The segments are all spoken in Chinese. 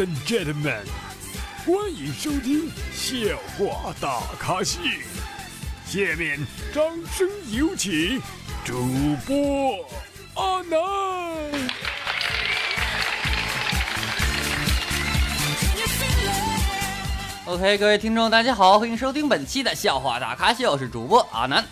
and gentlemen，欢迎收听笑话大咖秀。下面掌声有请主播阿南。OK，各位听众，大家好，欢迎收听本期的笑话大咖秀，我是主播阿南。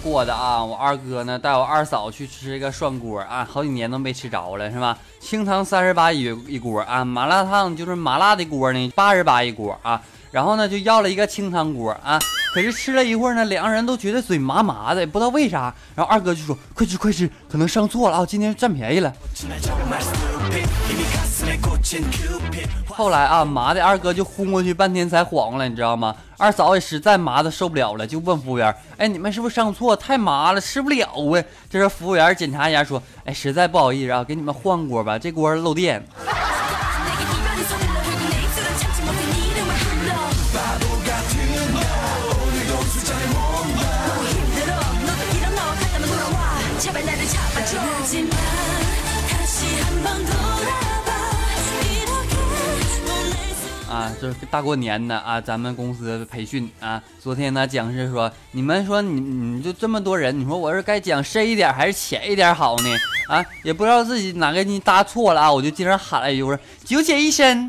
过的啊，我二哥呢带我二嫂去吃一个涮锅啊，好几年都没吃着了，是吧？清汤三十八一一锅啊，麻辣烫就是麻辣的锅呢，八十八一锅啊。然后呢就要了一个清汤锅啊，可是吃了一会儿呢，两个人都觉得嘴麻麻的，不知道为啥。然后二哥就说：“快吃快吃，可能上错了啊，今天占便宜了。”后来啊，麻的二哥就昏过去半天才缓过来，你知道吗？二嫂也实在麻的受不了了，就问服务员：“哎，你们是不是上错？太麻了，吃不了啊！”这时服务员检查一下说：“哎，实在不好意思啊，给你们换锅吧，这锅漏电。”啊，就是大过年的啊，咱们公司培训啊，昨天呢讲师说，你们说你你就这么多人，你说我是该讲深一点还是浅一点好呢？啊，也不知道自己哪个你搭错了啊，我就经常喊了一句说九姐一身，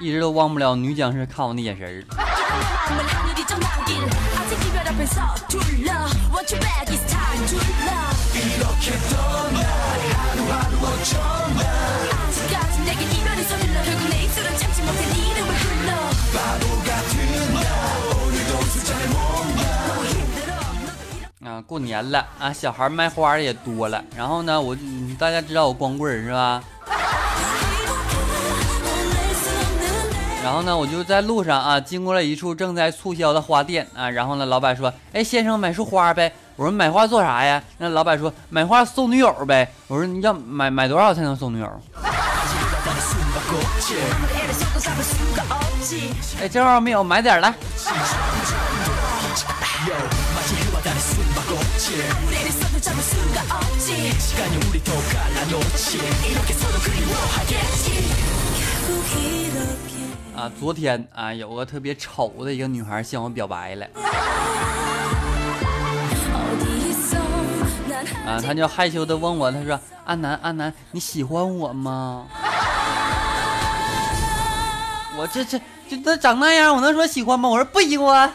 一直都忘不了女讲师看我那眼神儿。啊，过年了啊，小孩卖花的也多了。然后呢，我大家知道我光棍是吧？然后呢，我就在路上啊，经过了一处正在促销的花店啊。然后呢，老板说：“哎，先生买束花呗。”我说：“买花做啥呀？”那老板说：“买花送女友呗。”我说：“你要买买多少才能送女友？”哎，这号没有，买点来。啊，昨天啊，有个特别丑的一个女孩向我表白了。啊，她就害羞的问我，她说：“阿南，阿南，你喜欢我吗？”我这这这她长那样，我能说喜欢吗？我说不喜欢。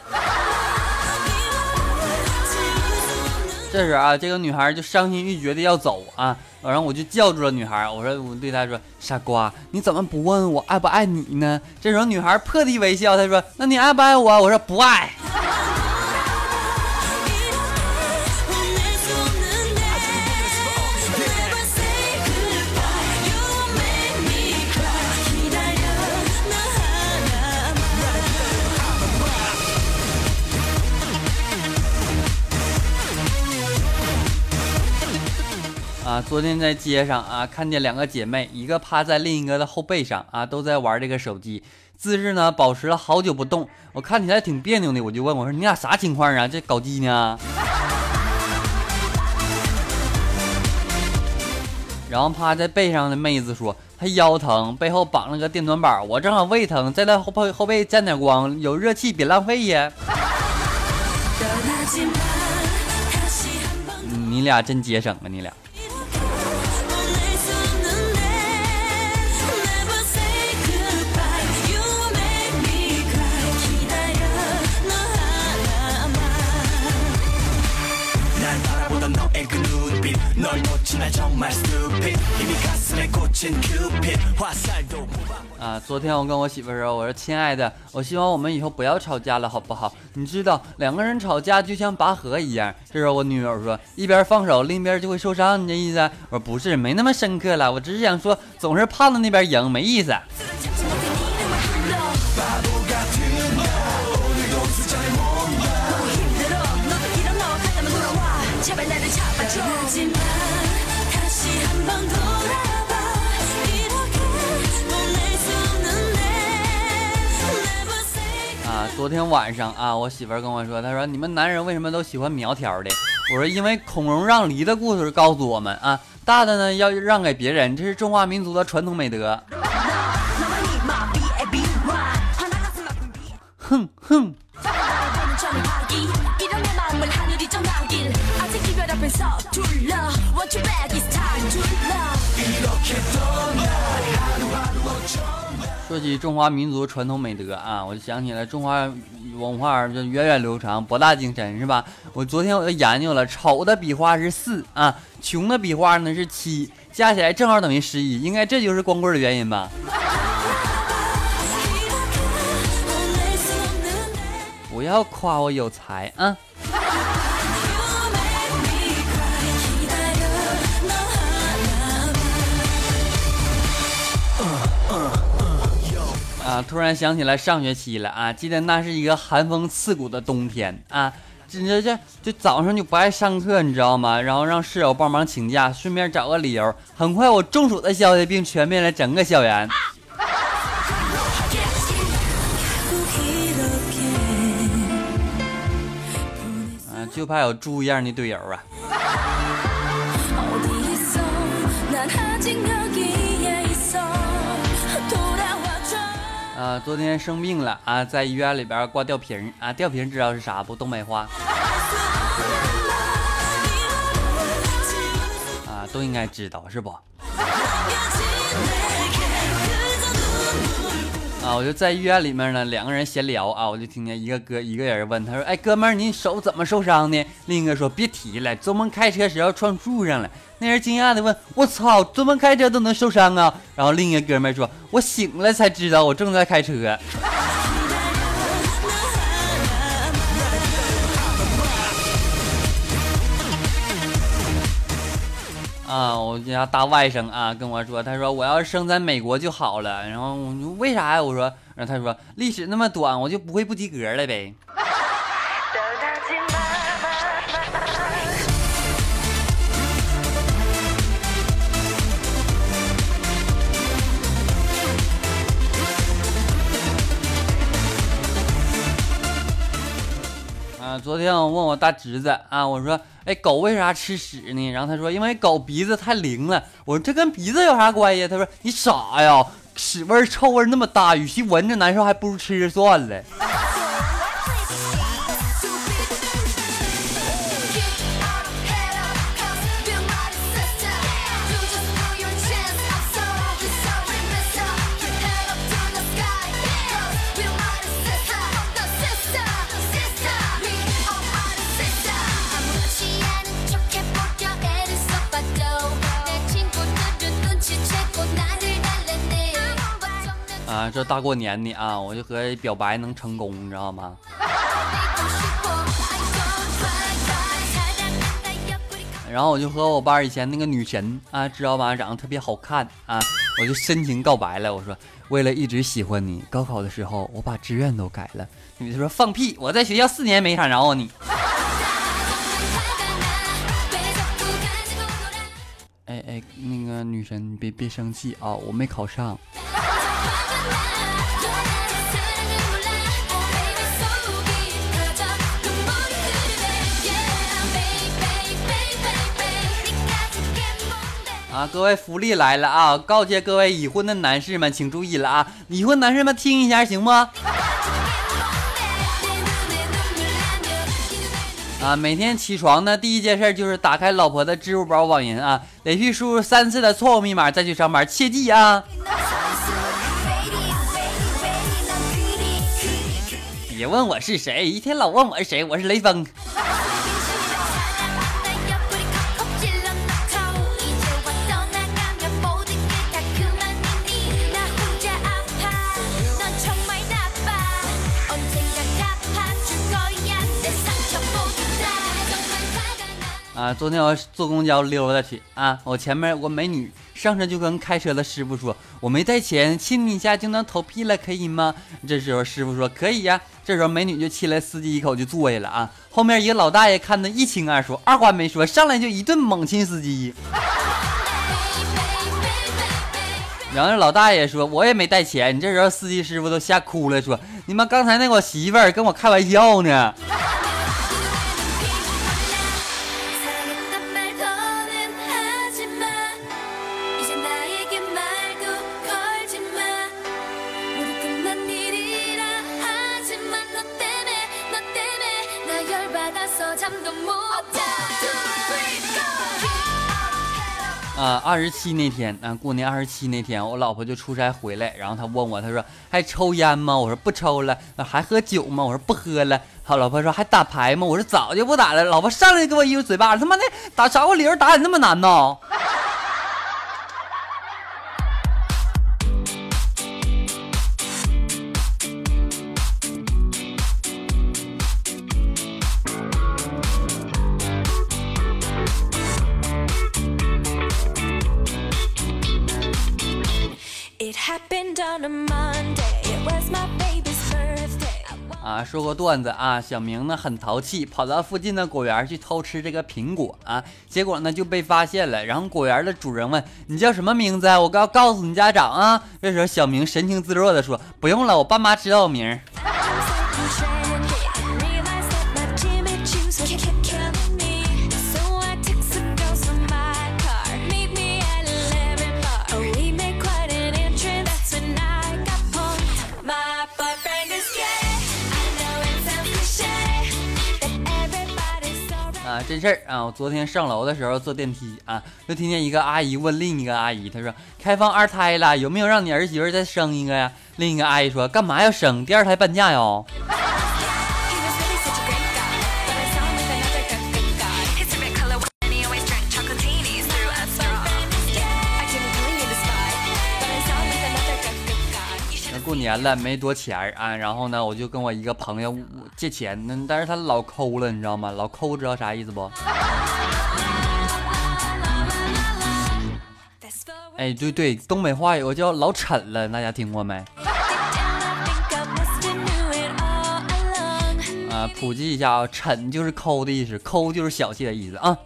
这时啊，这个女孩就伤心欲绝的要走啊。然后我就叫住了女孩，我说我对她说：“傻瓜，你怎么不问我爱不爱你呢？”这时候女孩破涕为笑，她说：“那你爱不爱我？”我说：“不爱。”昨天在街上啊，看见两个姐妹，一个趴在另一个的后背上啊，都在玩这个手机，姿势呢保持了好久不动，我看起来挺别扭的，我就问我说：“你俩啥情况啊？这搞基呢？” 然后趴在背上的妹子说：“她腰疼，背后绑了个电暖宝，我正好胃疼，在她后背后背沾点光，有热气，别浪费呀。” 你俩真节省啊，你俩。啊，昨天我跟我媳妇说，我说亲爱的，我希望我们以后不要吵架了，好不好？你知道，两个人吵架就像拔河一样。这时候我女友说，一边放手，另一边就会受伤，你这意思？我说不是，没那么深刻了，我只是想说，总是胖的那边赢，没意思。啊昨天晚上啊我媳妇儿跟我说她说你们男人为什么都喜欢苗条的？我说因为孔融让梨的故事告诉我们啊大的呢要让给别人这是中华民族的传统美德。哼哼。说起中华民族传统美德啊，我就想起来中华文化就源远流长、博大精深，是吧？我昨天我就研究了，丑的笔画是四啊，穷的笔画呢是七，加起来正好等于十一，应该这就是光棍的原因吧？不要夸我有才啊！啊！突然想起来上学期了啊！记得那是一个寒风刺骨的冬天啊！这这这这早上就不爱上课，你知道吗？然后让室友帮忙请假，顺便找个理由。很快，我中暑的消息并传遍了整个校园。啊！就怕有猪一样的队友啊！昨天生病了啊，在医院里边挂吊瓶啊，吊瓶知道是啥不？东北话啊，都应该知道是不？啊，我就在医院里面呢，两个人闲聊啊，我就听见一个哥一个人问他说：“哎，哥们儿，你手怎么受伤的？”另一个说：“别提了，做梦开车时要撞树上了。”那人惊讶的问：“我操，做梦开车都能受伤啊？”然后另一个哥们儿说：“我醒了才知道，我正在开车。”啊，我家大外甥啊跟我说，他说我要是生在美国就好了。然后我说为啥呀？我说，然后他说历史那么短，我就不会不及格了呗。昨天我问我大侄子啊，我说。哎，狗为啥吃屎呢？然后他说，因为狗鼻子太灵了。我说这跟鼻子有啥关系？他说你傻呀，屎味臭味那么大，与其闻着难受，还不如吃着算了。这大过年的啊，我就和表白能成功，你知道吗？然后我就和我班以前那个女神啊，知道吧，长得特别好看啊，我就深情告白了。我说，为了一直喜欢你，高考的时候我把志愿都改了。女的说放屁，我在学校四年没看着你。哎哎，那个女神，你别别生气啊，我没考上。啊，各位福利来了啊！告诫各位已婚的男士们，请注意了啊！已婚男士们听一下，行不？啊，每天起床呢，第一件事就是打开老婆的支付宝网银啊，连续输入三次的错误密码再去上班，切记啊！别问我是谁，一天老问我是谁，我是雷锋。啊，昨天我坐公交溜达去啊，我前面有个美女，上车就跟开车的师傅说：“我没带钱，亲你一下就能投币了，可以吗？”这时候师傅说：“可以呀。”这时候美女就亲了司机一口就坐下了啊。后面一个老大爷看得一清二楚，二话没说，上来就一顿猛亲司机。然后老大爷说：“我也没带钱。”你这时候司机师傅都吓哭了，说：“你们刚才那个我媳妇儿跟我开玩笑呢。”二十七那天啊，过年二十七那天，我老婆就出差回来，然后她问我，她说还抽烟吗？我说不抽了。还喝酒吗？我说不喝了。好，老婆说还打牌吗？我说早就不打了。老婆上来给我一个嘴巴，他妈的打找个理由打你那么难呢？说个段子啊，小明呢很淘气，跑到附近的果园去偷吃这个苹果啊，结果呢就被发现了。然后果园的主人问：“你叫什么名字？我告告诉你家长啊。”这时候小明神情自若的说：“不用了，我爸妈知道我名。”啊，真事儿啊！我昨天上楼的时候坐电梯啊，就听见一个阿姨问另一个阿姨，她说：“开放二胎了，有没有让你儿媳妇再生一个呀？”另一个阿姨说：“干嘛要生？第二胎半价哟。”年了没多钱儿啊，然后呢，我就跟我一个朋友借钱，那但是他老抠了，你知道吗？老抠知道啥意思不？哎，对对，东北话有个叫老沉了，大家听过没？啊，普及一下啊，沉就是抠的意思，抠就是小气的意思啊。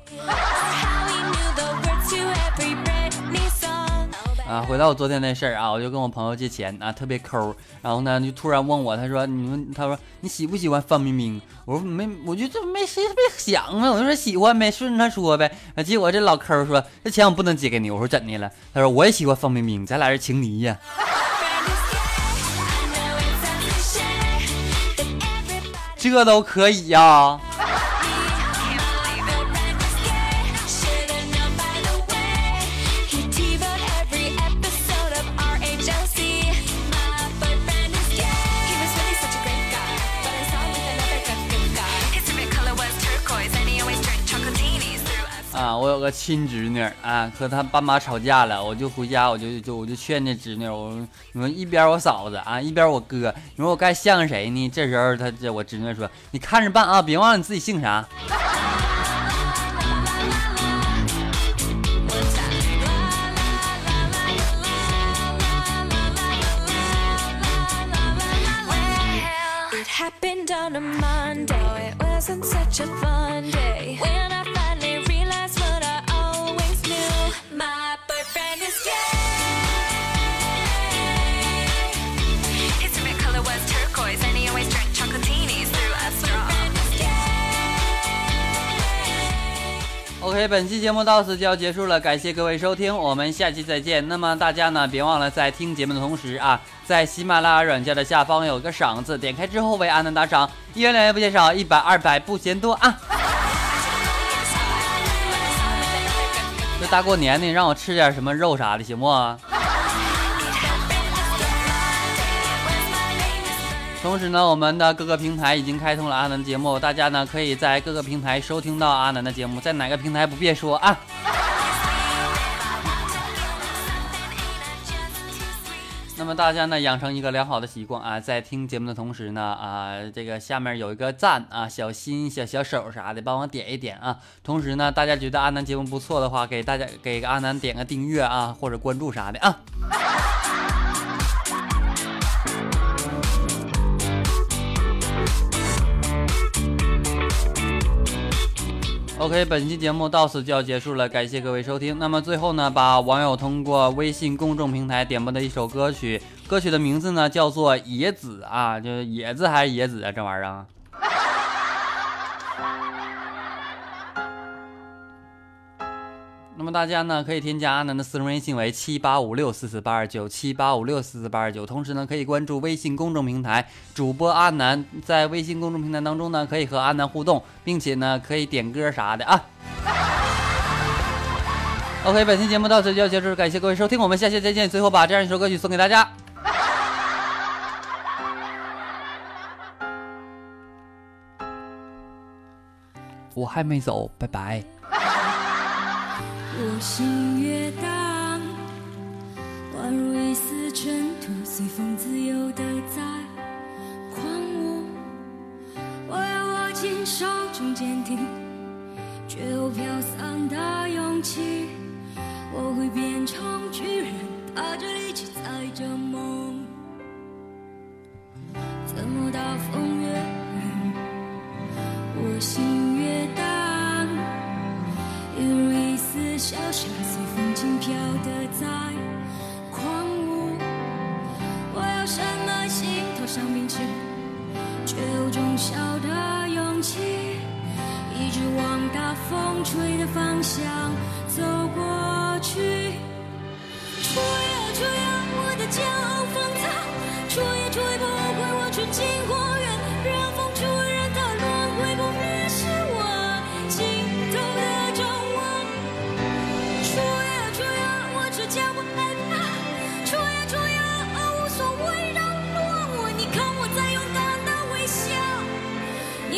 啊，回到我昨天那事儿啊，我就跟我朋友借钱啊，特别抠，然后呢就突然问我，他说你们，他说你喜不喜欢范冰冰？我说没，我就这没谁没想啊，我就说喜欢呗，顺着他说呗。啊，结果这老抠说这钱我不能借给你，我说怎的了？他说我也喜欢范冰冰，咱俩是情敌呀。这都可以呀。啊，有个亲侄女啊，和她爸妈吵架了，我就回家，我就就我就劝那侄女，我你们一边我嫂子啊，一边我哥，你说我该像谁呢？这时候他这我侄女说，你看着办啊，别忘了你自己姓啥。OK，本期节目到此就要结束了，感谢各位收听，我们下期再见。那么大家呢，别忘了在听节目的同时啊，在喜马拉雅软件的下方有个赏字，点开之后为阿南打赏，一元两元不嫌少，一百二百不嫌多啊。这大过年的，让我吃点什么肉啥的，行不？同时呢，我们的各个平台已经开通了阿南的节目，大家呢可以在各个平台收听到阿南的节目，在哪个平台不便说啊。那么大家呢养成一个良好的习惯啊，在听节目的同时呢啊，这个下面有一个赞啊，小心小小手啥的，帮我点一点啊。同时呢，大家觉得阿南节目不错的话，给大家给阿南点个订阅啊，或者关注啥的啊。OK，本期节目到此就要结束了，感谢各位收听。那么最后呢，把网友通过微信公众平台点播的一首歌曲，歌曲的名字呢叫做《野子》啊，就是野子还是野子啊？这玩意儿啊。大家呢可以添加阿南的私人微信为七八五六四四八二九七八五六四四八二九，同时呢可以关注微信公众平台主播阿南，在微信公众平台当中呢可以和阿南互动，并且呢可以点歌啥的啊。OK，本期节目到此就要结束，感谢各位收听，我们下期再见。最后把这样一首歌曲送给大家。我还没走，拜拜。我心越荡，宛如一丝尘土，随风自由的在狂舞。我要握紧手中坚定，却又飘散的勇气。我会变成巨人，踏着力气踩着风轻飘的在狂舞。我要什么心头上冰淇却有种小的勇气，一直往大风吹的方向走过去。吹啊吹啊，我的骄傲放纵，吹也吹不回我纯净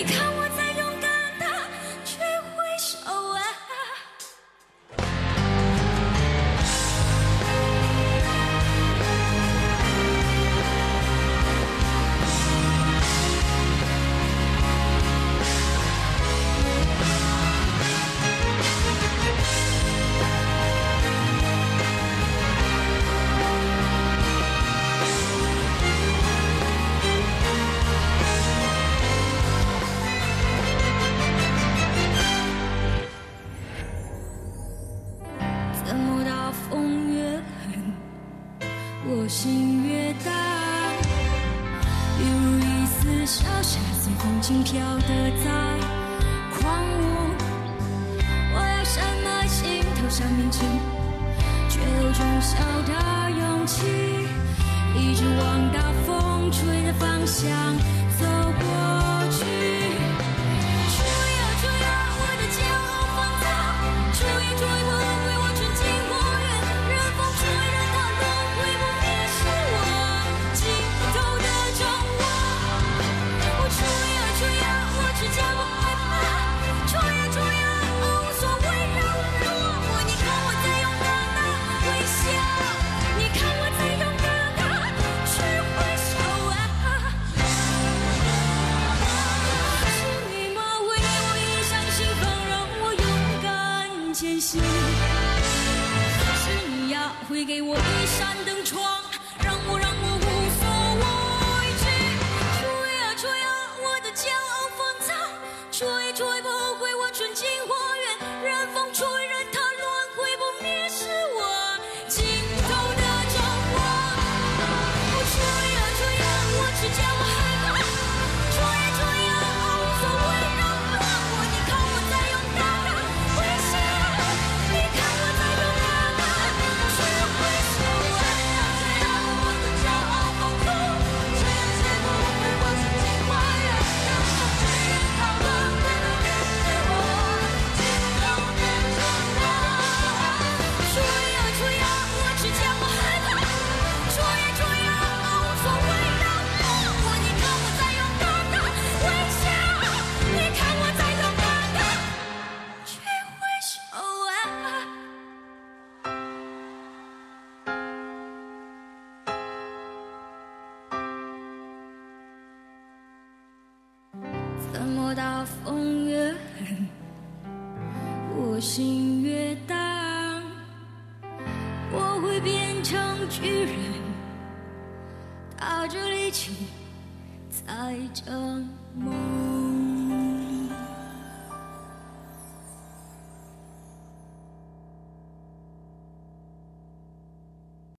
你风越狠，我心越荡，犹如一丝小沙随风轻飘的在狂舞。我要什么心头上明镜，却有种小的勇气，一直往大风吹的方向